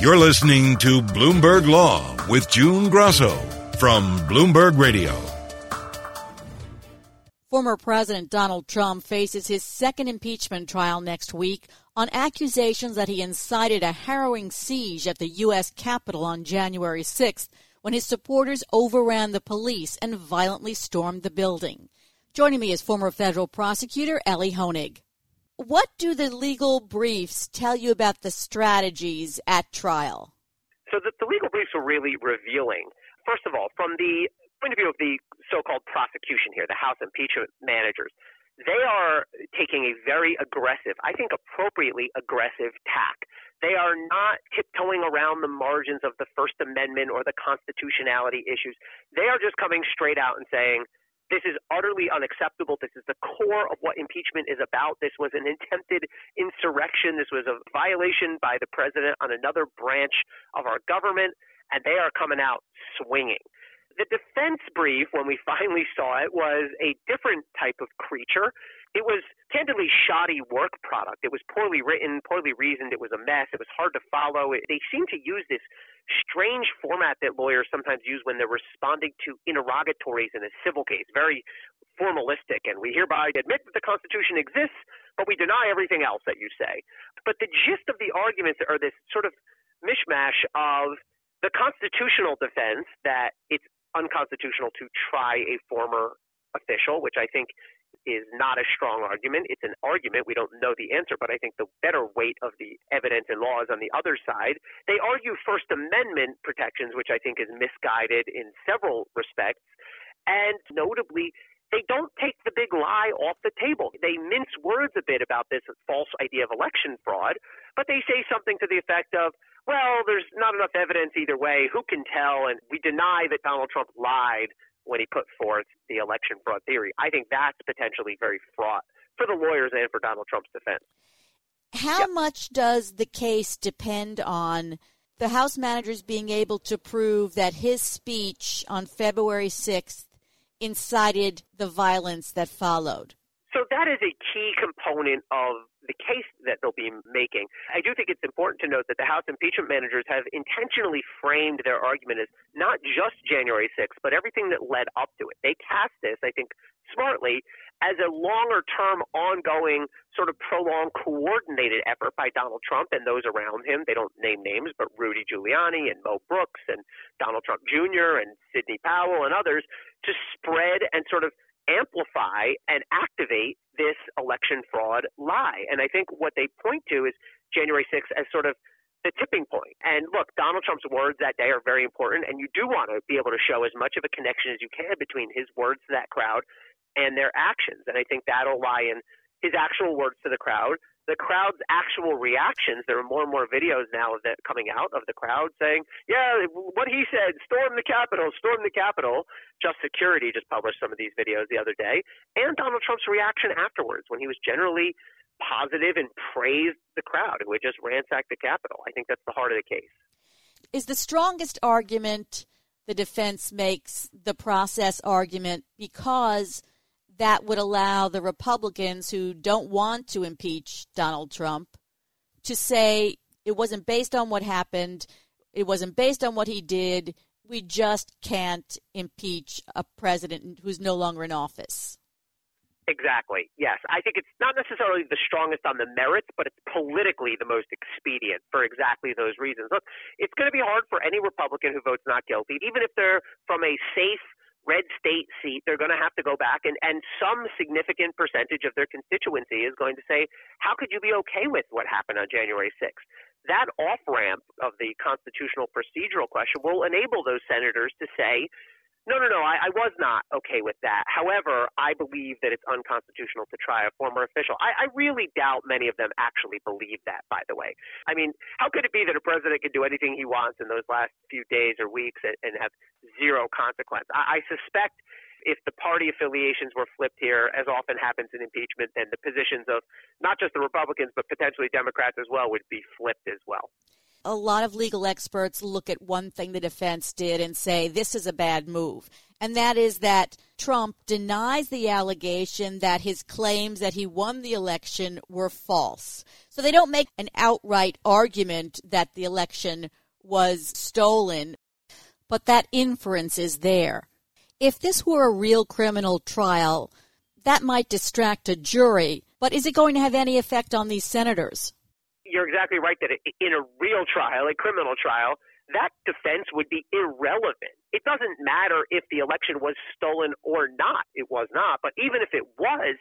You're listening to Bloomberg Law with June Grasso from Bloomberg Radio. Former President Donald Trump faces his second impeachment trial next week on accusations that he incited a harrowing siege at the U.S. Capitol on January 6th when his supporters overran the police and violently stormed the building. Joining me is former federal prosecutor Elie Honig. What do the legal briefs tell you about the strategies at trial? So the, the legal briefs are really revealing. First of all, from the point of view of the so-called prosecution here, the House impeachment managers, they are taking a very aggressive, I think appropriately aggressive tack. They are not tiptoeing around the margins of the First Amendment or the constitutionality issues. They are just coming straight out and saying, this is utterly unacceptable. This is the core of what impeachment is about. This was an attempted insurrection. This was a violation by the president on another branch of our government, and they are coming out swinging. The defense brief, when we finally saw it, was a different type of creature. It was candidly shoddy work product. It was poorly written, poorly reasoned. It was a mess. It was hard to follow. It, they seemed to use this strange format that lawyers sometimes use when they're responding to interrogatories in a civil case, very formalistic. And we hereby admit that the Constitution exists, but we deny everything else that you say. But the gist of the arguments are this sort of mishmash of the constitutional defense that it's unconstitutional to try a former official, which I think is not a strong argument. It's an argument. We don't know the answer, but I think the better weight of the evidence and law is on the other side. They argue First Amendment protections, which I think is misguided in several respects. And notably, they don't take the big lie off the table. They mince words a bit about this false idea of election fraud, but they say something to the effect of, well, there's not enough evidence either way. Who can tell? And we deny that Donald Trump lied when he put forth the election fraud theory. I think that's potentially very fraught for the lawyers and for Donald Trump's defense. How yep. much does the case depend on the House managers being able to prove that his speech on February 6th incited the violence that followed? So that is a key component of the case that they'll be making. I do think it's important to note that the House impeachment managers have intentionally framed their argument as not just January 6th, but everything that led up to it. They cast this, I think, smartly as a longer term, ongoing, sort of prolonged, coordinated effort by Donald Trump and those around him. They don't name names, but Rudy Giuliani and Mo Brooks and Donald Trump Jr. and Sidney Powell and others to spread and sort of amplify and activate this election fraud lie. And I think what they point to is January 6th as sort of the tipping point. And look, Donald Trump's words that day are very important, and you do want to be able to show as much of a connection as you can between his words to that crowd and their actions. And I think that'll lie in his actual words to the crowd, the crowd's actual reactions. There are more and more videos now of that coming out of the crowd saying, "Yeah, what he said, storm the Capitol, storm the Capitol." Just Security just published some of these videos the other day, and Donald Trump's reaction afterwards when he was generally positive and praised the crowd who had just ransacked the Capitol. I think that's the heart of the case. Is the strongest argument the defense makes the process argument because that would allow the Republicans who don't want to impeach Donald Trump to say it wasn't based on what happened, it wasn't based on what he did. We just can't impeach a president who's no longer in office. Exactly. Yes. I think it's not necessarily the strongest on the merits, but it's politically the most expedient for exactly those reasons. Look, it's going to be hard for any Republican who votes not guilty, even if they're from a safe red state seat, they're going to have to go back, and, and some significant percentage of their constituency is going to say, How could you be okay with what happened on January 6th? That off ramp of the constitutional procedural question will enable those senators to say, no, no, no. I, I was not okay with that. However, I believe that it's unconstitutional to try a former official. I, I really doubt many of them actually believe that. By the way, I mean, how could it be that a president can do anything he wants in those last few days or weeks and, and have zero consequence? I, I suspect if the party affiliations were flipped here, as often happens in impeachment, then the positions of not just the Republicans but potentially Democrats as well would be flipped as well. A lot of legal experts look at one thing the defense did and say this is a bad move. And that is that Trump denies the allegation that his claims that he won the election were false. So they don't make an outright argument that the election was stolen, but that inference is there. If this were a real criminal trial, that might distract a jury, but is it going to have any effect on these senators? You're exactly right that in a real trial, a criminal trial, that defense would be irrelevant. It doesn't matter if the election was stolen or not. It was not. But even if it was,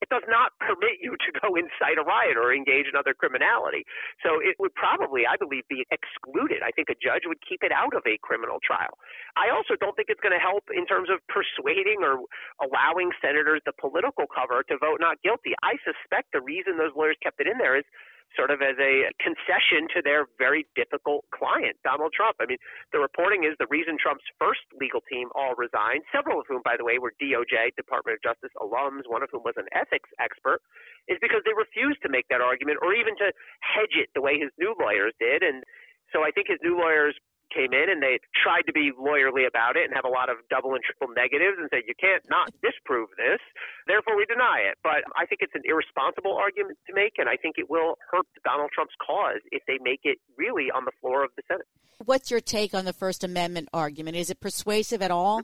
it does not permit you to go incite a riot or engage in other criminality. So it would probably, I believe, be excluded. I think a judge would keep it out of a criminal trial. I also don't think it's going to help in terms of persuading or allowing senators the political cover to vote not guilty. I suspect the reason those lawyers kept it in there is sort of as a concession to their very difficult client, Donald Trump. I mean, the reporting is the reason Trump's first legal team all resigned, several of whom, by the way, were DOJ, Department of Justice alums, one of whom was an ethics expert, is because they refused to make that argument or even to hedge it the way his new lawyers did. And so I think his new lawyers came in and they tried to be lawyerly about it and have a lot of double and triple negatives and say you can't not disprove this. Therefore we deny it. But i think it's an irresponsible argument to make and i think it will hurt donald trump's cause if they make it really on the floor of the senate. What's your take on the first amendment argument? Is it persuasive at all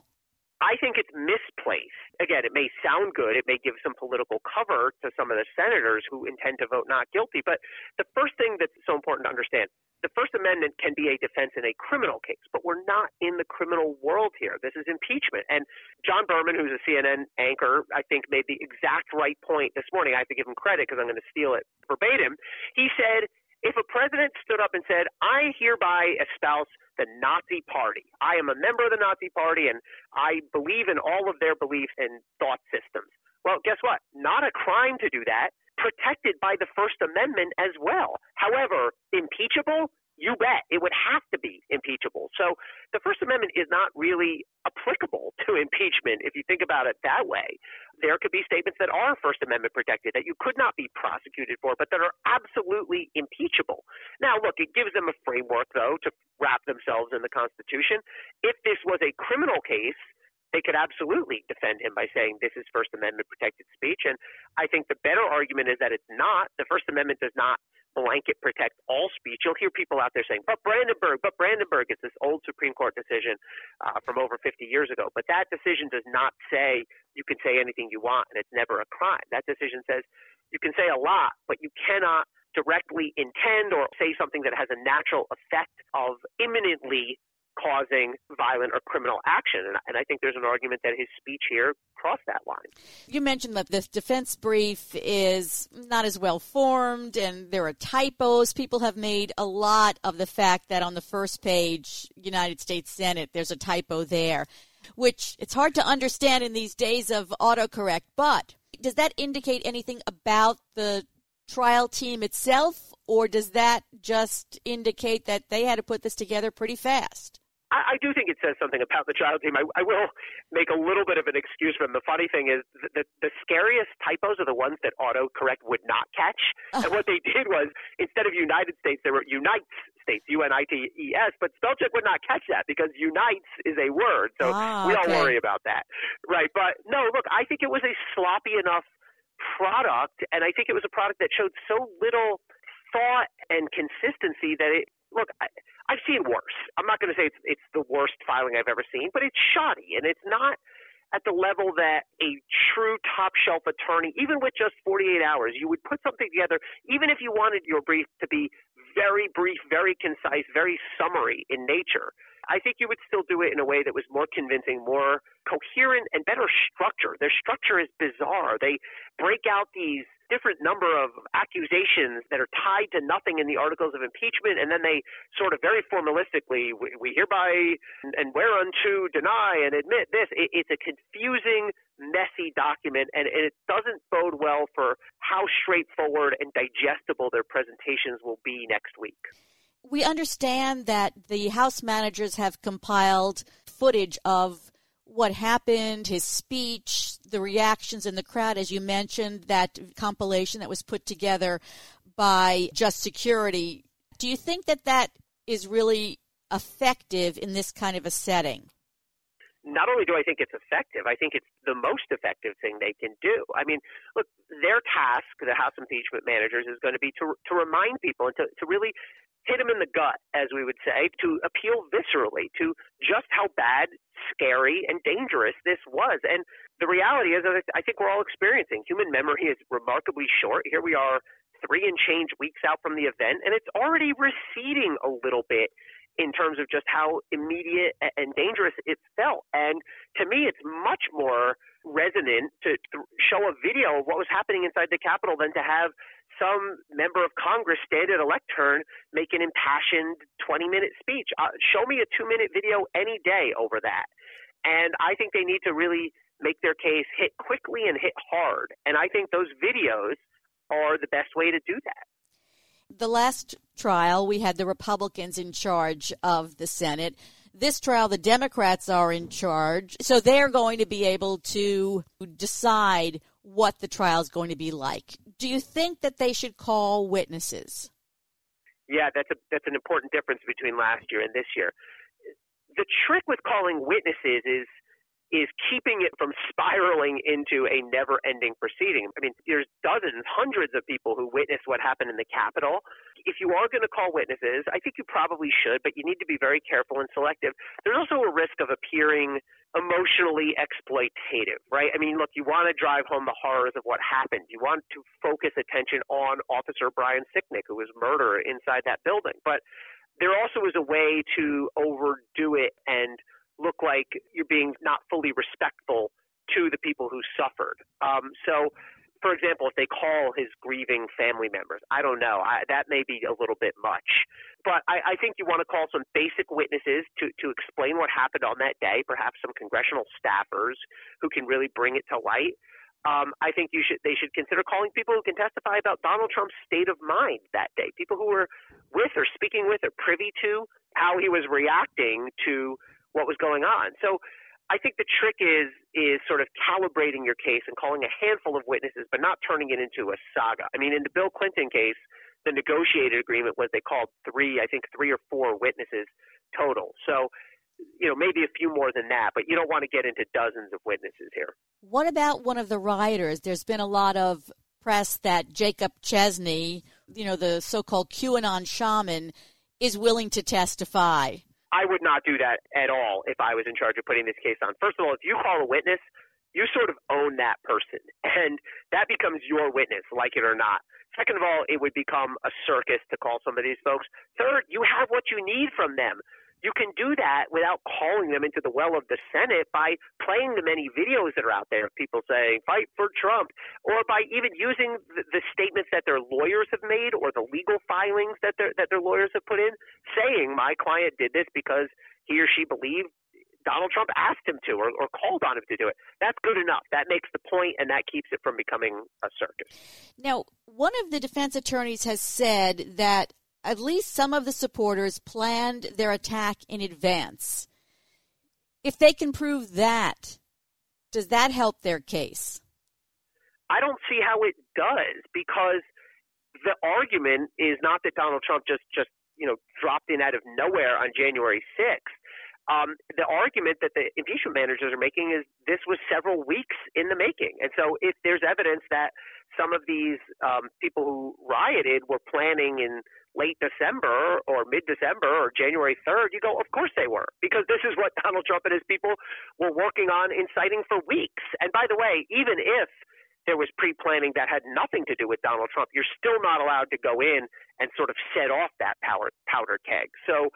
I think it's misplaced. Again, it may sound good. It may give some political cover to some of the senators who intend to vote not guilty. But the first thing that's so important to understand the First Amendment can be a defense in a criminal case, but we're not in the criminal world here. This is impeachment. And John Berman, who's a CNN anchor, I think made the exact right point this morning. I have to give him credit because I'm going to steal it verbatim. He said, if a president stood up and said, I hereby espouse the Nazi Party, I am a member of the Nazi Party and I believe in all of their beliefs and thought systems. Well, guess what? Not a crime to do that protected by the First Amendment as well. However, impeachable, you bet it would have to be impeachable. So the First Amendment is not really applicable to impeachment if you think about it that way. There could be statements that are First Amendment protected that you could not be prosecuted for, but that are absolutely impeachable. Now, look, it gives them a framework, though, to wrap themselves in the Constitution. If this was a criminal case, they could absolutely defend him by saying this is First Amendment protected speech. And I think the better argument is that it's not. The First Amendment does not blanket protect all speech. You'll hear people out there saying, but Brandenburg, but Brandenburg, it's this old Supreme Court decision uh, from over 50 years ago. But that decision does not say you can say anything you want and it's never a crime. That decision says you can say a lot, but you cannot directly intend or say something that has a natural effect of imminently causing violent or criminal action. And, and I think there's an argument that his speech here crossed that line. You mentioned that this defense brief is not as well formed and there are typos. People have made a lot of the fact that on the first page, United States Senate, there's a typo there, which it's hard to understand in these days of autocorrect. But does that indicate anything about the trial team itself? Or does that just indicate that they had to put this together pretty fast? I, I do think it says something about the child team. I, I will make a little bit of an excuse for them. The funny thing is, the, the scariest typos are the ones that autocorrect would not catch. And what they did was, instead of United States, there were Unites States, U N I T E S, but spell check would not catch that because unites is a word. So ah, we don't okay. worry about that. Right. But no, look, I think it was a sloppy enough product, and I think it was a product that showed so little thought and consistency that it look, I, I've seen worse. I'm not going to say it's, it's the worst filing I've ever seen, but it's shoddy, and it's not at the level that a true top shelf attorney, even with just 48 hours, you would put something together, even if you wanted your brief to be very brief, very concise, very summary in nature. I think you would still do it in a way that was more convincing, more coherent, and better structured. Their structure is bizarre. They break out these different number of accusations that are tied to nothing in the articles of impeachment, and then they sort of very formalistically, we, we hereby and whereunto deny and admit this. It, it's a confusing, messy document, and, and it doesn't bode well for how straightforward and digestible their presentations will be next week we understand that the House managers have compiled footage of what happened, his speech, the reactions in the crowd, as you mentioned, that compilation that was put together by Just Security. Do you think that that is really effective in this kind of a setting? Not only do I think it's effective, I think it's the most effective thing they can do. I mean, look, their task, the House impeachment managers, is going to be to to remind people and to, to really hit them in the gut, as we would say, to appeal viscerally to just how bad, scary, and dangerous this was. And the reality is, I think we're all experiencing human memory is remarkably short. Here we are, three and change weeks out from the event, and it's already receding a little bit in terms of just how immediate and dangerous it felt. And to me, it's much more resonant to, show a video of what was happening inside the Capitol than to have some member of Congress stand at a lectern, make an impassioned 20 minute speech. Uh, show me a two minute video any day over that. And I think they need to really make their case hit quickly and hit hard. And I think those videos are the best way to do that. The last trial, we had the Republicans in charge of the Senate. This trial, the Democrats are in charge. So they're going to be able to decide what the trial is going to be like. Do you think that they should call witnesses? Yeah, that's a that's an important difference between last year and this year. The trick with calling witnesses is is keeping it from spiraling into a never ending proceeding. I mean, there's dozens, hundreds of people who witnessed what happened in the Capitol. If you are going to call witnesses, I think you probably should, but you need to be very careful and selective. There's also a risk of appearing emotionally exploitative, right? I mean, look, you want to drive home the horrors of what happened. You want to focus attention on Officer Brian Sicknick, who was murdered inside that building. But there also is a way to overdo it and look like you're being not fully respectful to the people who suffered. Um, so, for example, if they call his grieving family members, I don't know. I, that may be a little bit much. But I, I think you want to call some basic witnesses to, to explain what happened on that day, perhaps some congressional staffers who can really bring it to light. Um, I think you should they should consider calling people who can testify about Donald Trump's state of mind that day, people who were with or speaking with or privy to how he was reacting to what was going on. So I think the trick is is sort of calibrating your case and calling a handful of witnesses, but not turning it into a saga. I mean, in the Bill Clinton case, the negotiated agreement was they called three, I think three or four witnesses total. So, you know, maybe a few more than that, but you don't want to get into dozens of witnesses here. What about one of the rioters? There's been a lot of press that Jacob Chansley, you know, the so-called QAnon shaman, is willing to testify. I would not do that at all if I was in charge of putting this case on. First of all, if you call a witness, you sort of own that person, and that becomes your witness, like it or not. Second of all, it would become a circus to call some of these folks. Third, you have what you need from them. You can do that without calling them into the well of the Senate by playing the many videos that are out there of people saying, fight for Trump, or by even using the, the statements that their lawyers have made or the legal filings that their, that their lawyers have put in, saying, my client did this because he or she believed Donald Trump asked him to or, or, called on him to do it. That's good enough. That makes the point and that keeps it from becoming a circus. Now, one of the defense attorneys has said that at least some of the supporters planned their attack in advance. If they can prove that, does that help their case? I don't see how it does because the argument is not that Donald Trump just just you know dropped in out of nowhere on January 6th. Um, the argument that the impeachment managers are making is this was several weeks in the making, and so if there's evidence that some of these um, people who rioted were planning in late December or mid December or January 3rd, you go, of course they were, because this is what Donald Trump and his people were working on inciting for weeks. And by the way, even if there was pre planning that had nothing to do with Donald Trump, you're still not allowed to go in and sort of set off that powder, powder keg. So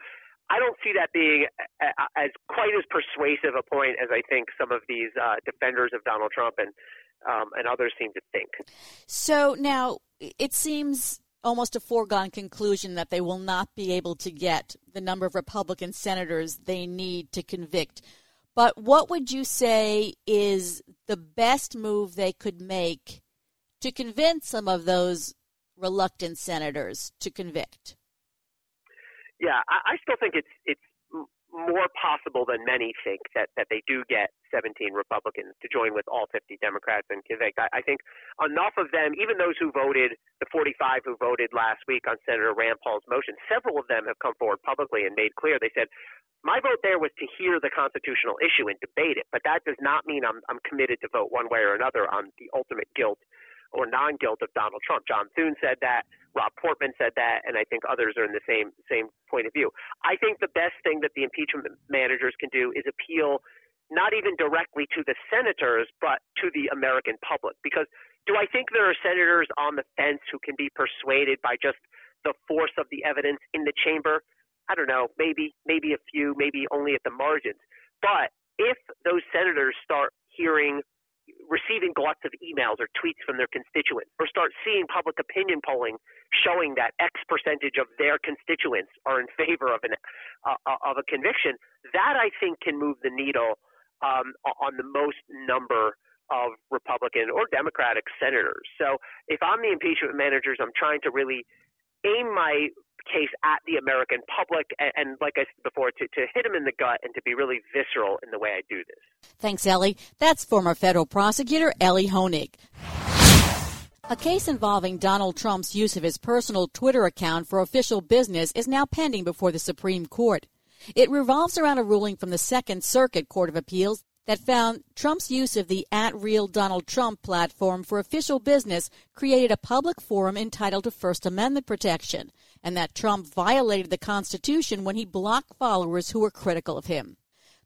I don't see that being as quite as persuasive a point as I think some of these uh, defenders of Donald Trump and um, and others seem to think. So now it seems almost a foregone conclusion that they will not be able to get the number of Republican senators they need to convict. But what would you say is the best move they could make to convince some of those reluctant senators to convict? Yeah, I, I still think it's it's more possible than many think that that they do get 17 Republicans to join with all 50 Democrats and convict. I, I think enough of them, even those who voted, the 45 who voted last week on Senator Rand Paul's motion, several of them have come forward publicly and made clear. They said, my vote there was to hear the constitutional issue and debate it, but that does not mean I'm, I'm committed to vote one way or another on the ultimate guilt or non-guilt of Donald Trump. John Thune said that. Rob Portman said that, and I think others are in the same same point of view. I think the best thing that the impeachment managers can do is appeal not even directly to the senators, but to the American public. Because do I think there are senators on the fence who can be persuaded by just the force of the evidence in the chamber? I don't know, maybe maybe a few, maybe only at the margins. But if those senators start hearing receiving gluts of emails or tweets from their constituents, or start seeing public opinion polling showing that X percentage of their constituents are in favor of an uh, uh of a conviction, that I think can move the needle um, on the most number of Republican or Democratic senators. So if I'm the impeachment managers, I'm trying to really aim my case at the American public, and, and like I said before, to, to hit him in the gut and to be really visceral in the way I do this. Thanks, Elie. That's former federal prosecutor Elie Honig. A case involving Donald Trump's use of his personal Twitter account for official business is now pending before the Supreme Court. It revolves around a ruling from the Second Circuit Court of Appeals that found Trump's use of the at real Donald Trump platform for official business created a public forum entitled to First Amendment protection, and that Trump violated the Constitution when he blocked followers who were critical of him.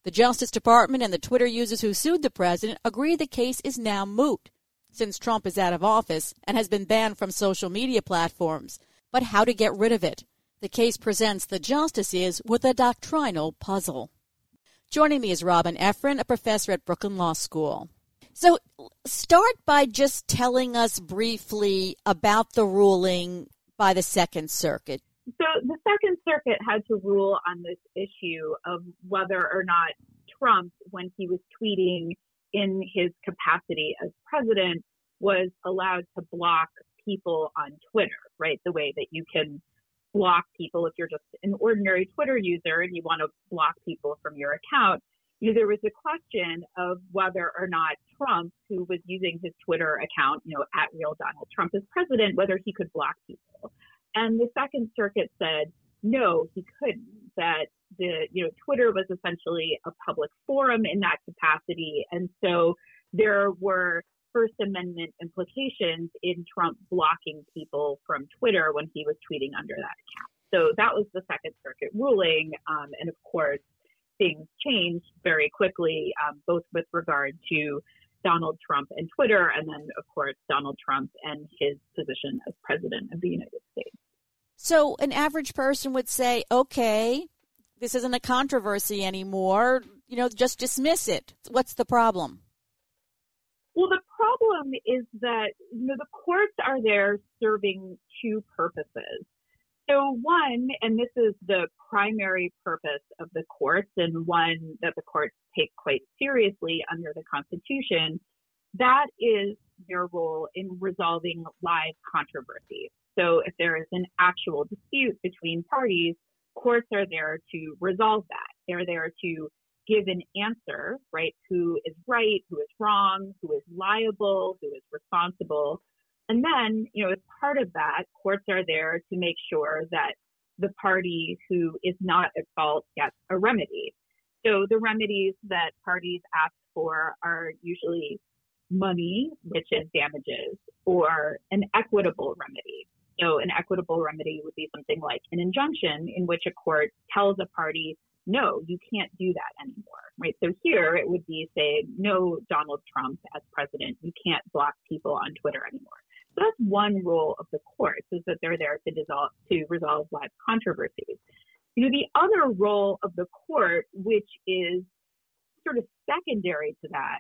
The Justice Department and the Twitter users who sued the president agree the case is now moot, since Trump is out of office and has been banned from social media platforms. But how to get rid of it? The case presents the justices with a doctrinal puzzle. Joining me is Robin Effron, a professor at Brooklyn Law School. So, start by just telling us briefly about the ruling by the Second Circuit. So, the Second Circuit had to rule on this issue of whether or not Trump, when he was tweeting in his capacity as president, was allowed to block people on Twitter, right? The way that you can block people if you're just an ordinary Twitter user and you want to block people from your account. You know, there was a question of whether or not Trump, who was using his Twitter account, you know, at real Donald Trump as president, whether he could block people. And the Second Circuit said, no, he couldn't. That the, you know, Twitter was essentially a public forum in that capacity. And so there were First Amendment implications in Trump blocking people from Twitter when he was tweeting under that account. So that was the Second Circuit ruling. Um, and of course, things changed very quickly, um, both with regard to Donald Trump and Twitter, and then, of course, Donald Trump and his position as president of the United States. So, an average person would say, okay, this isn't a controversy anymore. You know, just dismiss it. What's the problem? Well, the problem is that you know the courts are there serving two purposes. So one, and this is the primary purpose of the courts and one that the courts take quite seriously under the Constitution, that is their role in resolving live controversies. So if there is an actual dispute between parties, courts are there to resolve that. They're there to give an answer, right? Who is right, who is wrong, who is liable, who is responsible. And then, you know, as part of that, courts are there to make sure that the party who is not at fault gets a remedy. So the remedies that parties ask for are usually money, which is damages, or an equitable remedy. So an equitable remedy would be something like an injunction in which a court tells a party no, you can't do that anymore, right? So here it would be say, no, Donald Trump as president, you can't block people on Twitter anymore. So that's one role of the courts is that they're there to dissolve, to resolve live controversies. You know, the other role of the court, which is sort of secondary to that,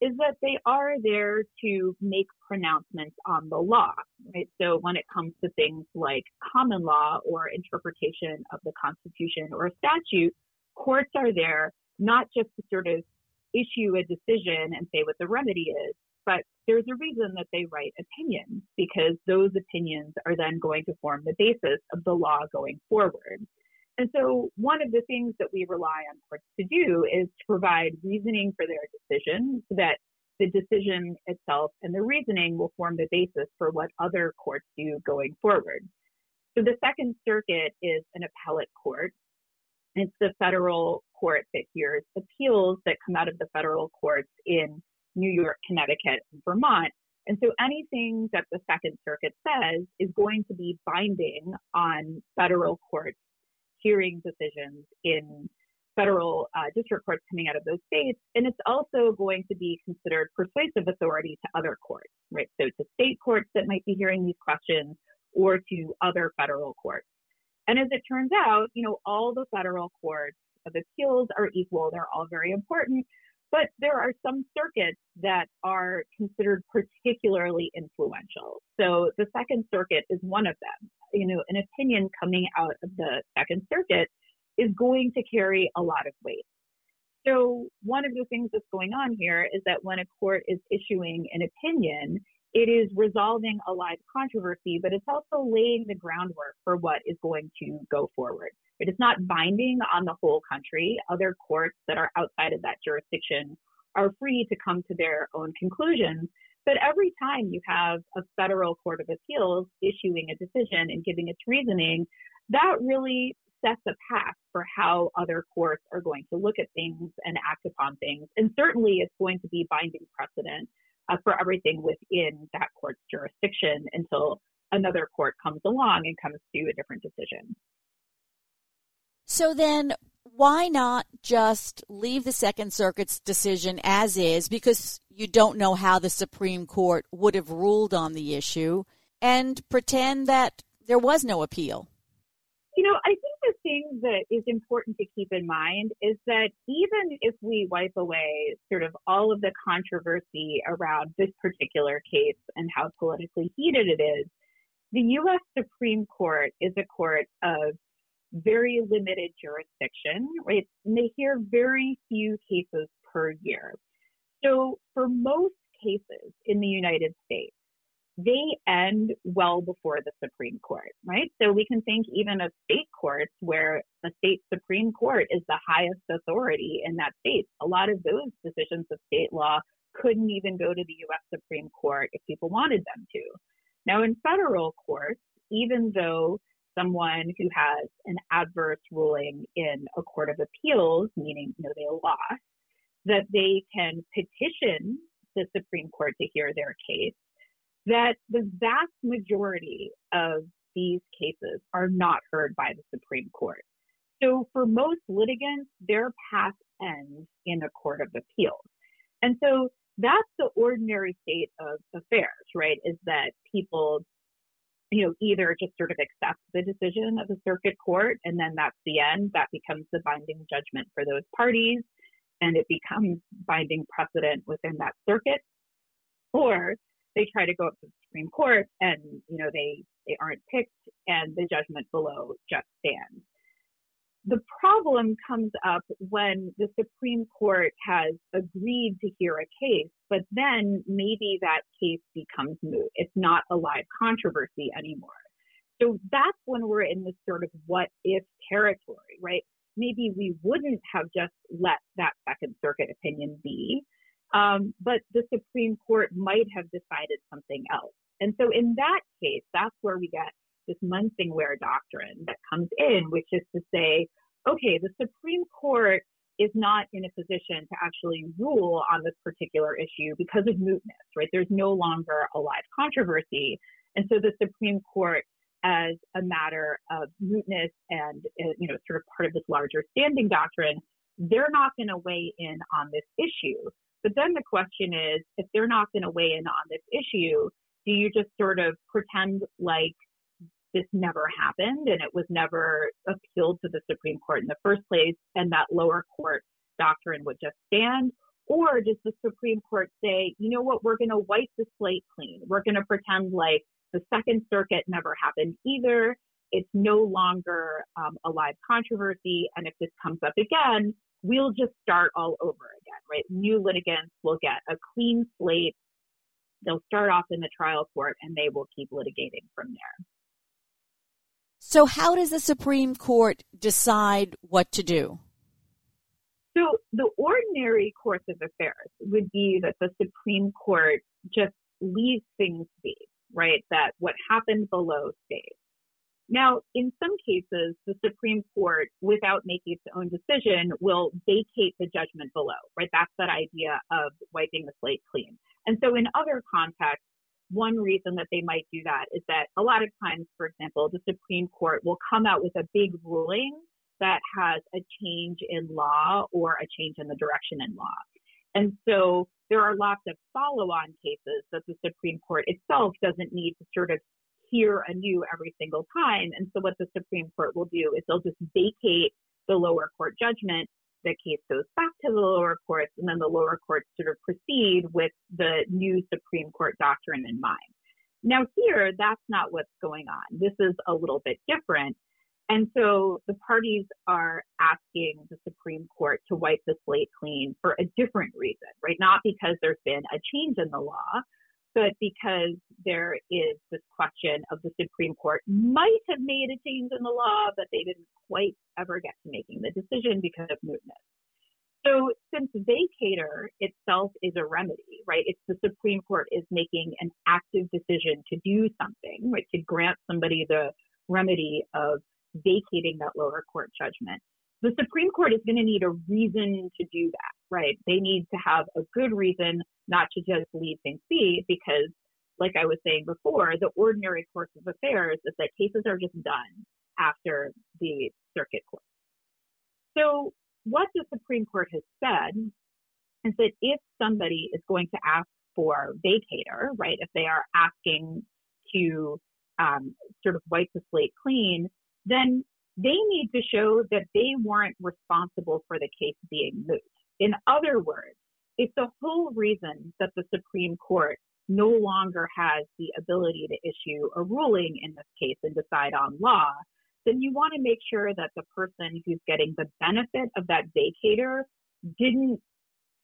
is that they are there to make pronouncements on the law, right? So when it comes to things like common law or interpretation of the Constitution or a statute, courts are there not just to sort of issue a decision and say what the remedy is, but there's a reason that they write opinions because those opinions are then going to form the basis of the law going forward. And so one of the things that we rely on courts to do is to provide reasoning for their decision so that the decision itself and the reasoning will form the basis for what other courts do going forward. So the Second Circuit is an appellate court. It's the federal court that hears appeals that come out of the federal courts in New York, Connecticut, and Vermont. And so anything that the Second Circuit says is going to be binding on federal courts hearing decisions in federal uh, district courts coming out of those states. And it's also going to be considered persuasive authority to other courts, right? So to state courts that might be hearing these questions or to other federal courts. And as it turns out, you know, all the federal courts of appeals are equal. They're all very important. But there are some circuits that are considered particularly influential. So the Second Circuit is one of them. You know, an opinion coming out of the Second Circuit is going to carry a lot of weight. So one of the things that's going on here is that when a court is issuing an opinion, it is resolving a live controversy, but it's also laying the groundwork for what is going to go forward. It is not binding on the whole country. Other courts that are outside of that jurisdiction are free to come to their own conclusions. But every time you have a federal court of appeals issuing a decision and giving its reasoning, that really sets a path for how other courts are going to look at things and act upon things. And certainly it's going to be binding precedent uh, for everything within that court's jurisdiction until another court comes along and comes to a different decision. So then, why not just leave the Second Circuit's decision as is because you don't know how the Supreme Court would have ruled on the issue and pretend that there was no appeal? You know, I think thing that is important to keep in mind is that even if we wipe away sort of all of the controversy around this particular case and how politically heated it is, the U.S. Supreme Court is a court of very limited jurisdiction, right? And they hear very few cases per year. So for most cases in the United States, they end well before the Supreme Court, right? So we can think even of state courts where the state Supreme Court is the highest authority in that state. A lot of those decisions of state law couldn't even go to the US Supreme Court if people wanted them to. Now in federal courts, even though someone who has an adverse ruling in a court of appeals, meaning you know they lost, that they can petition the Supreme Court to hear their case, that the vast majority of these cases are not heard by the Supreme Court. So for most litigants, their path ends in a court of appeals. And so that's the ordinary state of affairs, right? Is that people you know, either just sort of accept the decision of the circuit court and then that's the end. That becomes the binding judgment for those parties and it becomes binding precedent within that circuit. Or they try to go up to the Supreme Court and, you know, they, they aren't picked and the judgment below just stands. The problem comes up when the Supreme Court has agreed to hear a case, but then maybe that case becomes moot. It's not a live controversy anymore. So that's when we're in this sort of what if territory, right? Maybe we wouldn't have just let that Second Circuit opinion be, um, but the Supreme Court might have decided something else. And so in that case, that's where we get this Munsingwear doctrine that comes in, which is to say, okay, the Supreme Court is not in a position to actually rule on this particular issue because of mootness, right? There's no longer a live controversy. And so the Supreme Court, as a matter of mootness and, uh, you know, sort of part of this larger standing doctrine, they're not going to weigh in on this issue. But then the question is, if they're not going to weigh in on this issue, do you just sort of pretend like this never happened and it was never appealed to the Supreme Court in the first place and that lower court doctrine would just stand? Or does the Supreme Court say, you know what, we're going to wipe the slate clean. We're going to pretend like the Second Circuit never happened either. It's no longer um, a live controversy. And if this comes up again, we'll just start all over again, right? New litigants will get a clean slate. They'll start off in the trial court and they will keep litigating from there. So, how does the Supreme Court decide what to do? So, the ordinary course of affairs would be that the Supreme Court just leaves things be, right? That what happened below stays. Now, in some cases, the Supreme Court, without making its own decision, will vacate the judgment below, right? That's that idea of wiping the slate clean. And so in other contexts, one reason that they might do that is that a lot of times, for example, the Supreme Court will come out with a big ruling that has a change in law or a change in the direction in law. And so there are lots of follow on cases that the Supreme Court itself doesn't need to sort of hear anew every single time. And so what the Supreme Court will do is they'll just vacate the lower court judgment. The case goes back to the lower courts, and then the lower courts sort of proceed with the new Supreme Court doctrine in mind. Now, here, that's not what's going on. This is a little bit different. And so the parties are asking the Supreme Court to wipe the slate clean for a different reason, right? Not because there's been a change in the law, but because there is this question of the Supreme Court might have made a change in the law, but they didn't quite ever get to making the decision because of mootness. So since vacatur itself is a remedy, right? It's the Supreme Court is making an active decision to do something, right? To grant somebody the remedy of vacating that lower court judgment the Supreme Court is going to need a reason to do that, right? They need to have a good reason not to just leave things be because, like I was saying before, the ordinary course of affairs is that cases are just done after the circuit court. So, what the Supreme Court has said is that if somebody is going to ask for vacatur, right, if they are asking to um, sort of wipe the slate clean, then they need to show that they weren't responsible for the case being moot. In other words, if the whole reason that the Supreme Court no longer has the ability to issue a ruling in this case and decide on law, then you want to make sure that the person who's getting the benefit of that vacatur didn't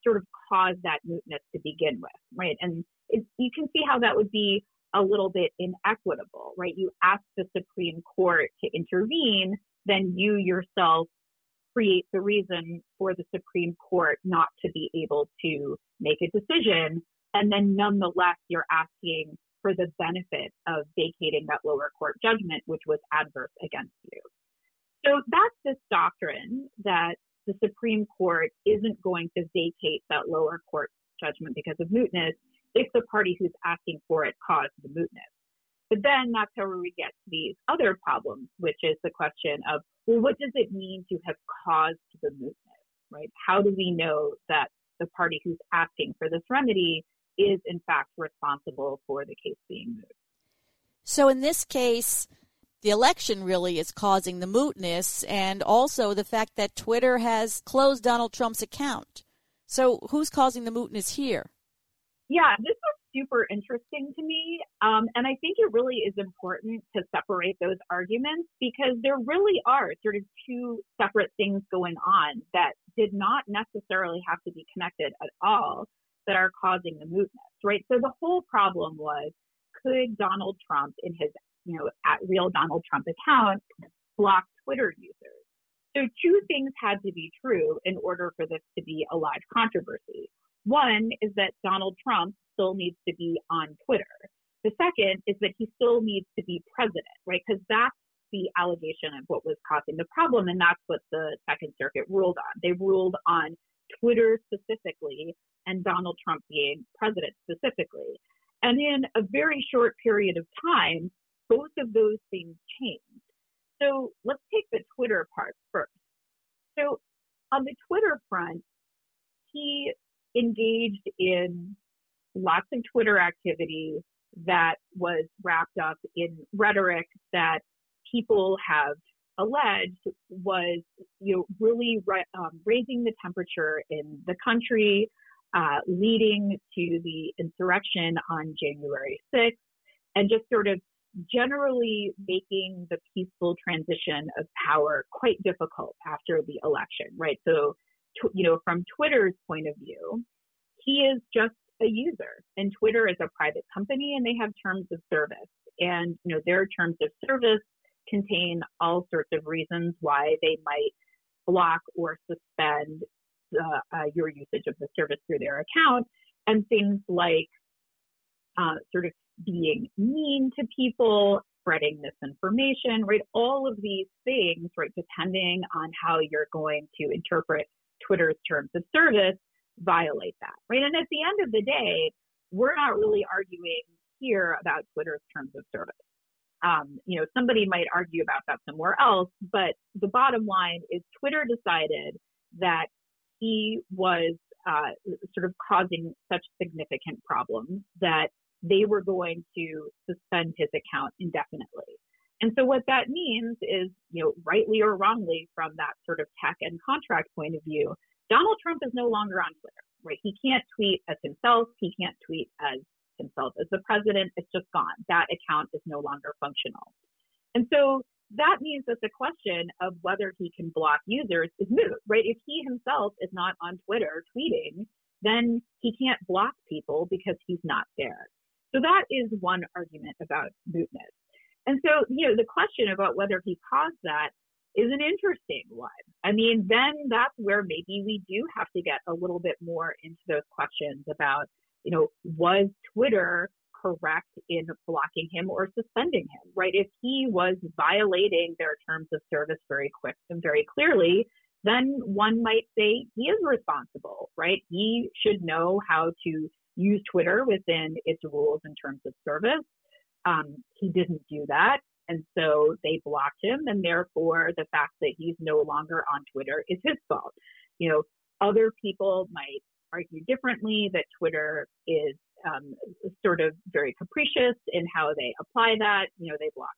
sort of cause that mootness to begin with, right? And you can see how that would be a little bit inequitable, right? You ask the Supreme Court to intervene, then you yourself create the reason for the Supreme Court not to be able to make a decision. And then nonetheless, you're asking for the benefit of vacating that lower court judgment, which was adverse against you. So that's this doctrine that the Supreme Court isn't going to vacate that lower court judgment because of mootness if the party who's asking for it caused the mootness. But then that's how we get to these other problems, which is the question of, well, what does it mean to have caused the mootness, right? How do we know that the party who's asking for this remedy is in fact responsible for the case being moot? So in this case, the election really is causing the mootness and also the fact that Twitter has closed Donald Trump's account. So who's causing the mootness here? Yeah, this was super interesting to me. Um, and I think it really is important to separate those arguments because there really are sort of two separate things going on that did not necessarily have to be connected at all that are causing the mootness, right? So the whole problem was could Donald Trump in his, you know, at real Donald Trump account block Twitter users? So two things had to be true in order for this to be a live controversy. One is that Donald Trump still needs to be on Twitter. The second is that he still needs to be president, right? Because that's the allegation of what was causing the problem. And that's what the Second Circuit ruled on. They ruled on Twitter specifically and Donald Trump being president specifically. And in a very short period of time, both of those things changed. So let's take the Twitter part first. So on the Twitter front, he engaged in lots of Twitter activity that was wrapped up in rhetoric that people have alleged was you know really um, raising the temperature in the country, uh, leading to the insurrection on January 6th, and just sort of generally making the peaceful transition of power quite difficult after the election, right? So, you know, from Twitter's point of view, he is just a user and Twitter is a private company and they have terms of service and you know their terms of service contain all sorts of reasons why they might block or suspend uh, uh, your usage of the service through their account, and things like uh, sort of being mean to people, spreading misinformation, right? All of these things, right, depending on how you're going to interpret Twitter's terms of service, violate that, right? And at the end of the day, we're not really arguing here about Twitter's terms of service. Um, you know, somebody might argue about that somewhere else, but the bottom line is Twitter decided that he was uh, sort of causing such significant problems that they were going to suspend his account indefinitely. And so what that means is, you know, rightly or wrongly from that sort of tech and contract point of view, Donald Trump is no longer on Twitter, right? He can't tweet as himself. He can't tweet as himself as the president. It's just gone. That account is no longer functional. And so that means that the question of whether he can block users is moot, right? If he himself is not on Twitter tweeting, then he can't block people because he's not there. So that is one argument about mootness. And so, you know, the question about whether he caused that is an interesting one. I mean, then that's where maybe we do have to get a little bit more into those questions about, you know, was Twitter correct in blocking him or suspending him, right? If he was violating their terms of service very quick and very clearly, then one might say he is responsible, right? He should know how to use Twitter within its rules and terms of service. Um, he didn't do that. And so they blocked him. And therefore, the fact that he's no longer on Twitter is his fault. You know, other people might argue differently that Twitter is um, sort of very capricious in how they apply that. You know, they block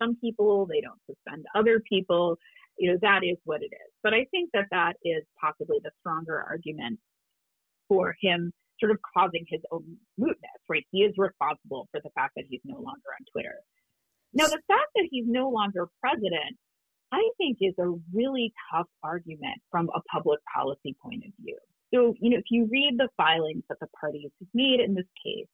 some people, they don't suspend other people. You know, that is what it is. But I think that that is possibly the stronger argument for him sort of causing his own mootness, right? He is responsible for the fact that he's no longer on Twitter. Now, the fact that he's no longer president, I think is a really tough argument from a public policy point of view. So, you know, if you read the filings that the parties have made in this case,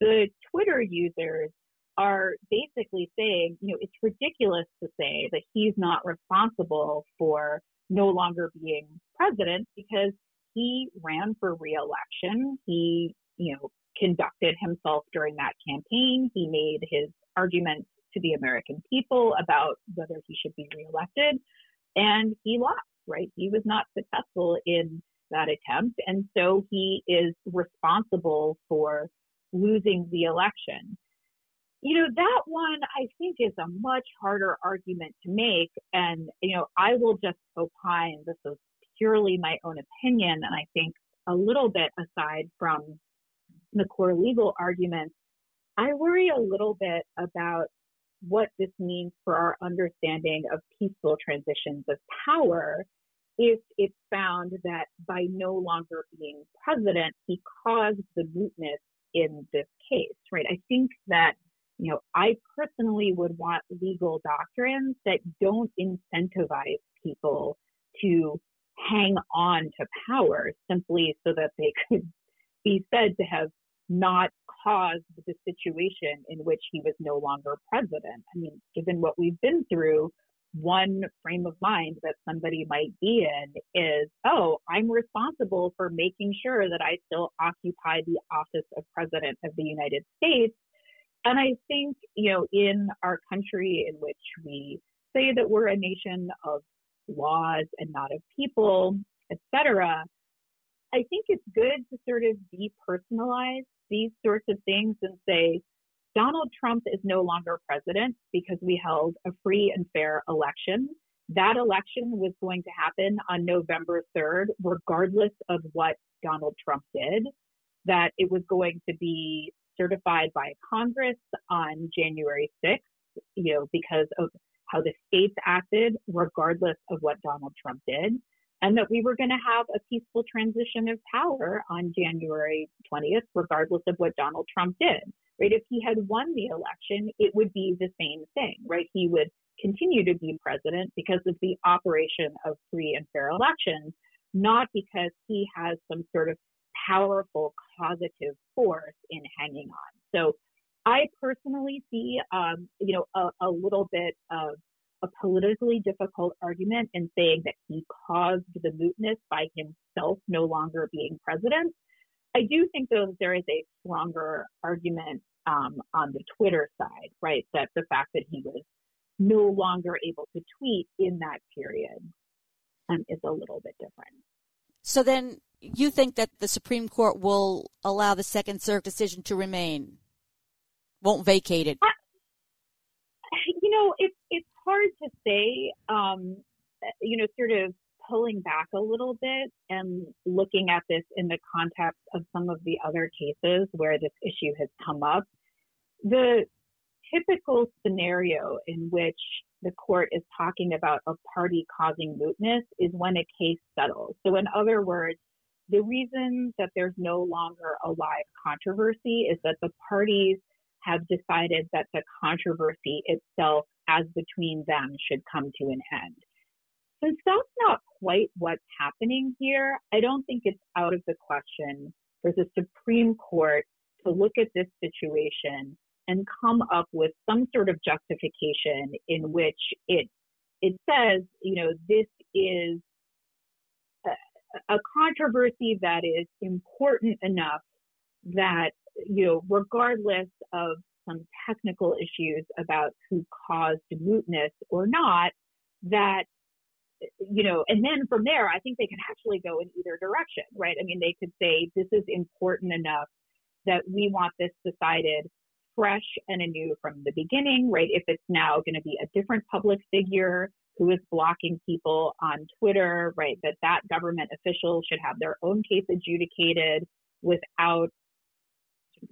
the Twitter users are basically saying, you know, it's ridiculous to say that he's not responsible for no longer being president because he ran for reelection. He, you know, conducted himself during that campaign. He made his arguments to the American people about whether he should be reelected, and he lost, right? He was not successful in that attempt, and so he is responsible for losing the election. You know, that one I think is a much harder argument to make. And, you know, I will just opine, this is purely my own opinion, and I think a little bit aside from the core legal arguments, I worry a little bit about what this means for our understanding of peaceful transitions of power if it's found that by no longer being president, he caused the mootness in this case, right? I think that, you know, I personally would want legal doctrines that don't incentivize people to hang on to power simply so that they could be said to have not caused the situation in which he was no longer president. I mean, given what we've been through, one frame of mind that somebody might be in is, oh, I'm responsible for making sure that I still occupy the office of president of the United States. And I think, you know, in our country in which we say that we're a nation of laws and not of people, etc. I think it's good to sort of depersonalize these sorts of things and say Donald Trump is no longer president because we held a free and fair election. That election was going to happen on November 3rd, regardless of what Donald Trump did, that it was going to be certified by Congress on January 6th, you know, because of how the states acted, regardless of what Donald Trump did, and that we were going to have a peaceful transition of power on January 20th, regardless of what Donald Trump did. Right? If he had won the election, it would be the same thing, right? He would continue to be president because of the operation of free and fair elections, not because he has some sort of powerful causative force in hanging on. So I personally see, um, you know, a, a little bit of a politically difficult argument in saying that he caused the mootness by himself no longer being president. I do think, though, that there is a stronger argument um, on the Twitter side, right? That the fact that he was no longer able to tweet in that period um, is a little bit different. So then you think that the Supreme Court will allow the Second Circuit decision to remain, won't vacate it? You know, it's it's hard to say. Um, you know, sort of pulling back a little bit and looking at this in the context of some of the other cases where this issue has come up. The typical scenario in which the court is talking about a party causing mootness is when a case settles. So, in other words, the reason that there's no longer a live controversy is that the parties have decided that the controversy itself, as between them, should come to an end. Since that's not quite what's happening here, I don't think it's out of the question for the Supreme Court to look at this situation and come up with some sort of justification in which it it says, you know, this is a, a controversy that is important enough that, you know, regardless of some technical issues about who caused mootness or not, that you know, and then from there, I think they can actually go in either direction, right? I mean, they could say this is important enough that we want this decided fresh and anew from the beginning, right? If it's now going to be a different public figure who is blocking people on Twitter, right? That that government official should have their own case adjudicated without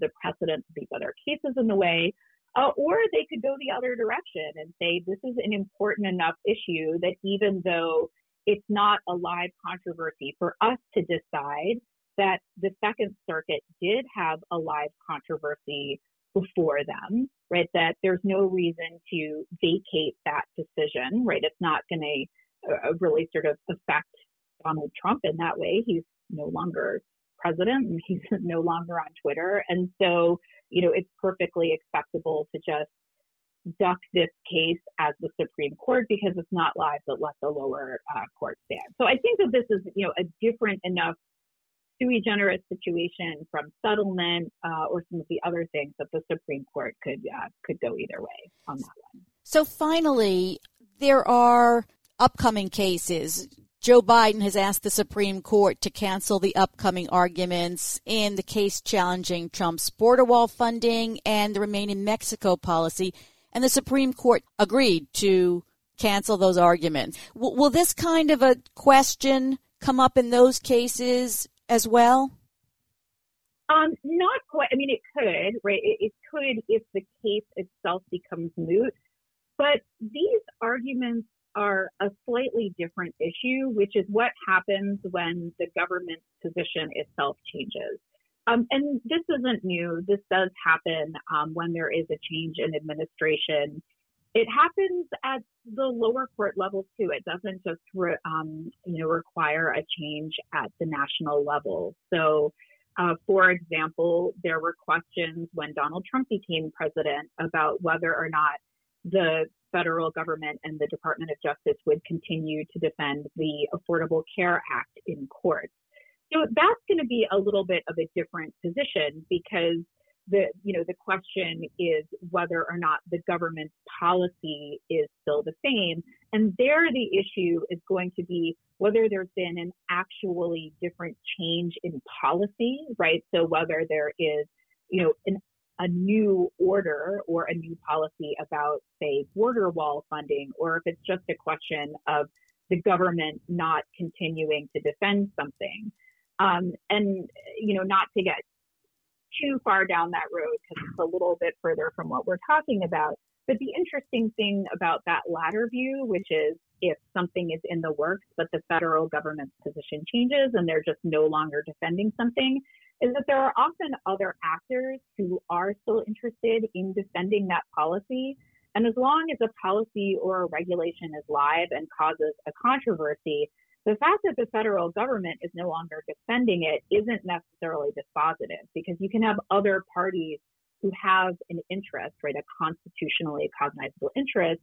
the precedent of these other cases in the way. Uh, or they could go the other direction and say this is an important enough issue that even though it's not a live controversy for us to decide that the Second Circuit did have a live controversy before them, right? That there's no reason to vacate that decision, right? It's not going to uh, really sort of affect Donald Trump in that way. He's no longer president and he's no longer on Twitter. And so, you know, it's perfectly acceptable to just duck this case as the Supreme Court because it's not live, but let the lower uh, court stand. So I think that this is, you know, a different enough sui generis situation from settlement uh, or some of the other things that the Supreme Court could uh, could go either way on that one. So finally, there are upcoming cases. Joe Biden has asked the Supreme Court to cancel the upcoming arguments in the case challenging Trump's border wall funding and the Remain in Mexico policy, and the Supreme Court agreed to cancel those arguments. W- will this kind of a question come up in those cases as well? Um, not quite. I mean, it could, right? It, it could if the case itself becomes moot. But these arguments are a slightly different issue, which is what happens when the government's position itself changes. Um, and this isn't new. This does happen um, when there is a change in administration it happens at the lower court level too. It doesn't just re, um, you know require a change at the national level. So, uh, for example, there were questions when Donald Trump became president about whether or not the federal government and the Department of Justice would continue to defend the Affordable Care Act in court. So that's going to be a little bit of a different position because the you know the question is whether or not the government's policy is still the same and there the issue is going to be whether there's been an actually different change in policy right so whether there is you know an, a new order or a new policy about say border wall funding or if it's just a question of the government not continuing to defend something um, and you know not to get too far down that road because it's a little bit further from what we're talking about. But the interesting thing about that latter view, which is if something is in the works, but the federal government's position changes and they're just no longer defending something, is that there are often other actors who are still interested in defending that policy. And as long as a policy or a regulation is live and causes a controversy, the fact that the federal government is no longer defending it isn't necessarily dispositive because you can have other parties who have an interest, right, a constitutionally cognizable interest,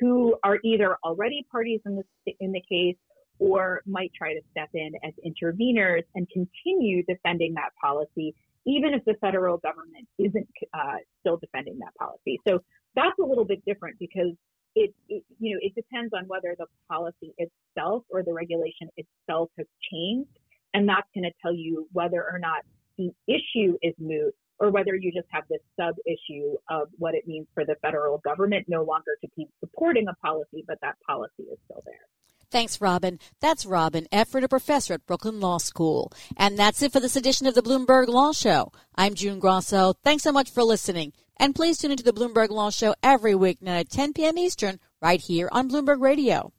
who are either already parties in the, in the case or might try to step in as interveners and continue defending that policy, even if the federal government isn't uh, still defending that policy. So that's a little bit different because it, it, you know, it depends on whether the policy itself or the regulation itself has changed. And that's going to tell you whether or not the issue is moot or whether you just have this sub issue of what it means for the federal government no longer to keep supporting a policy, but that policy is still there. Thanks, Robin. That's Robin Effron, a professor at Brooklyn Law School. And that's it for this edition of the Bloomberg Law Show. I'm June Grasso. Thanks so much for listening. And please tune into the Bloomberg Law Show every weeknight at 10 p.m. Eastern right here on Bloomberg Radio.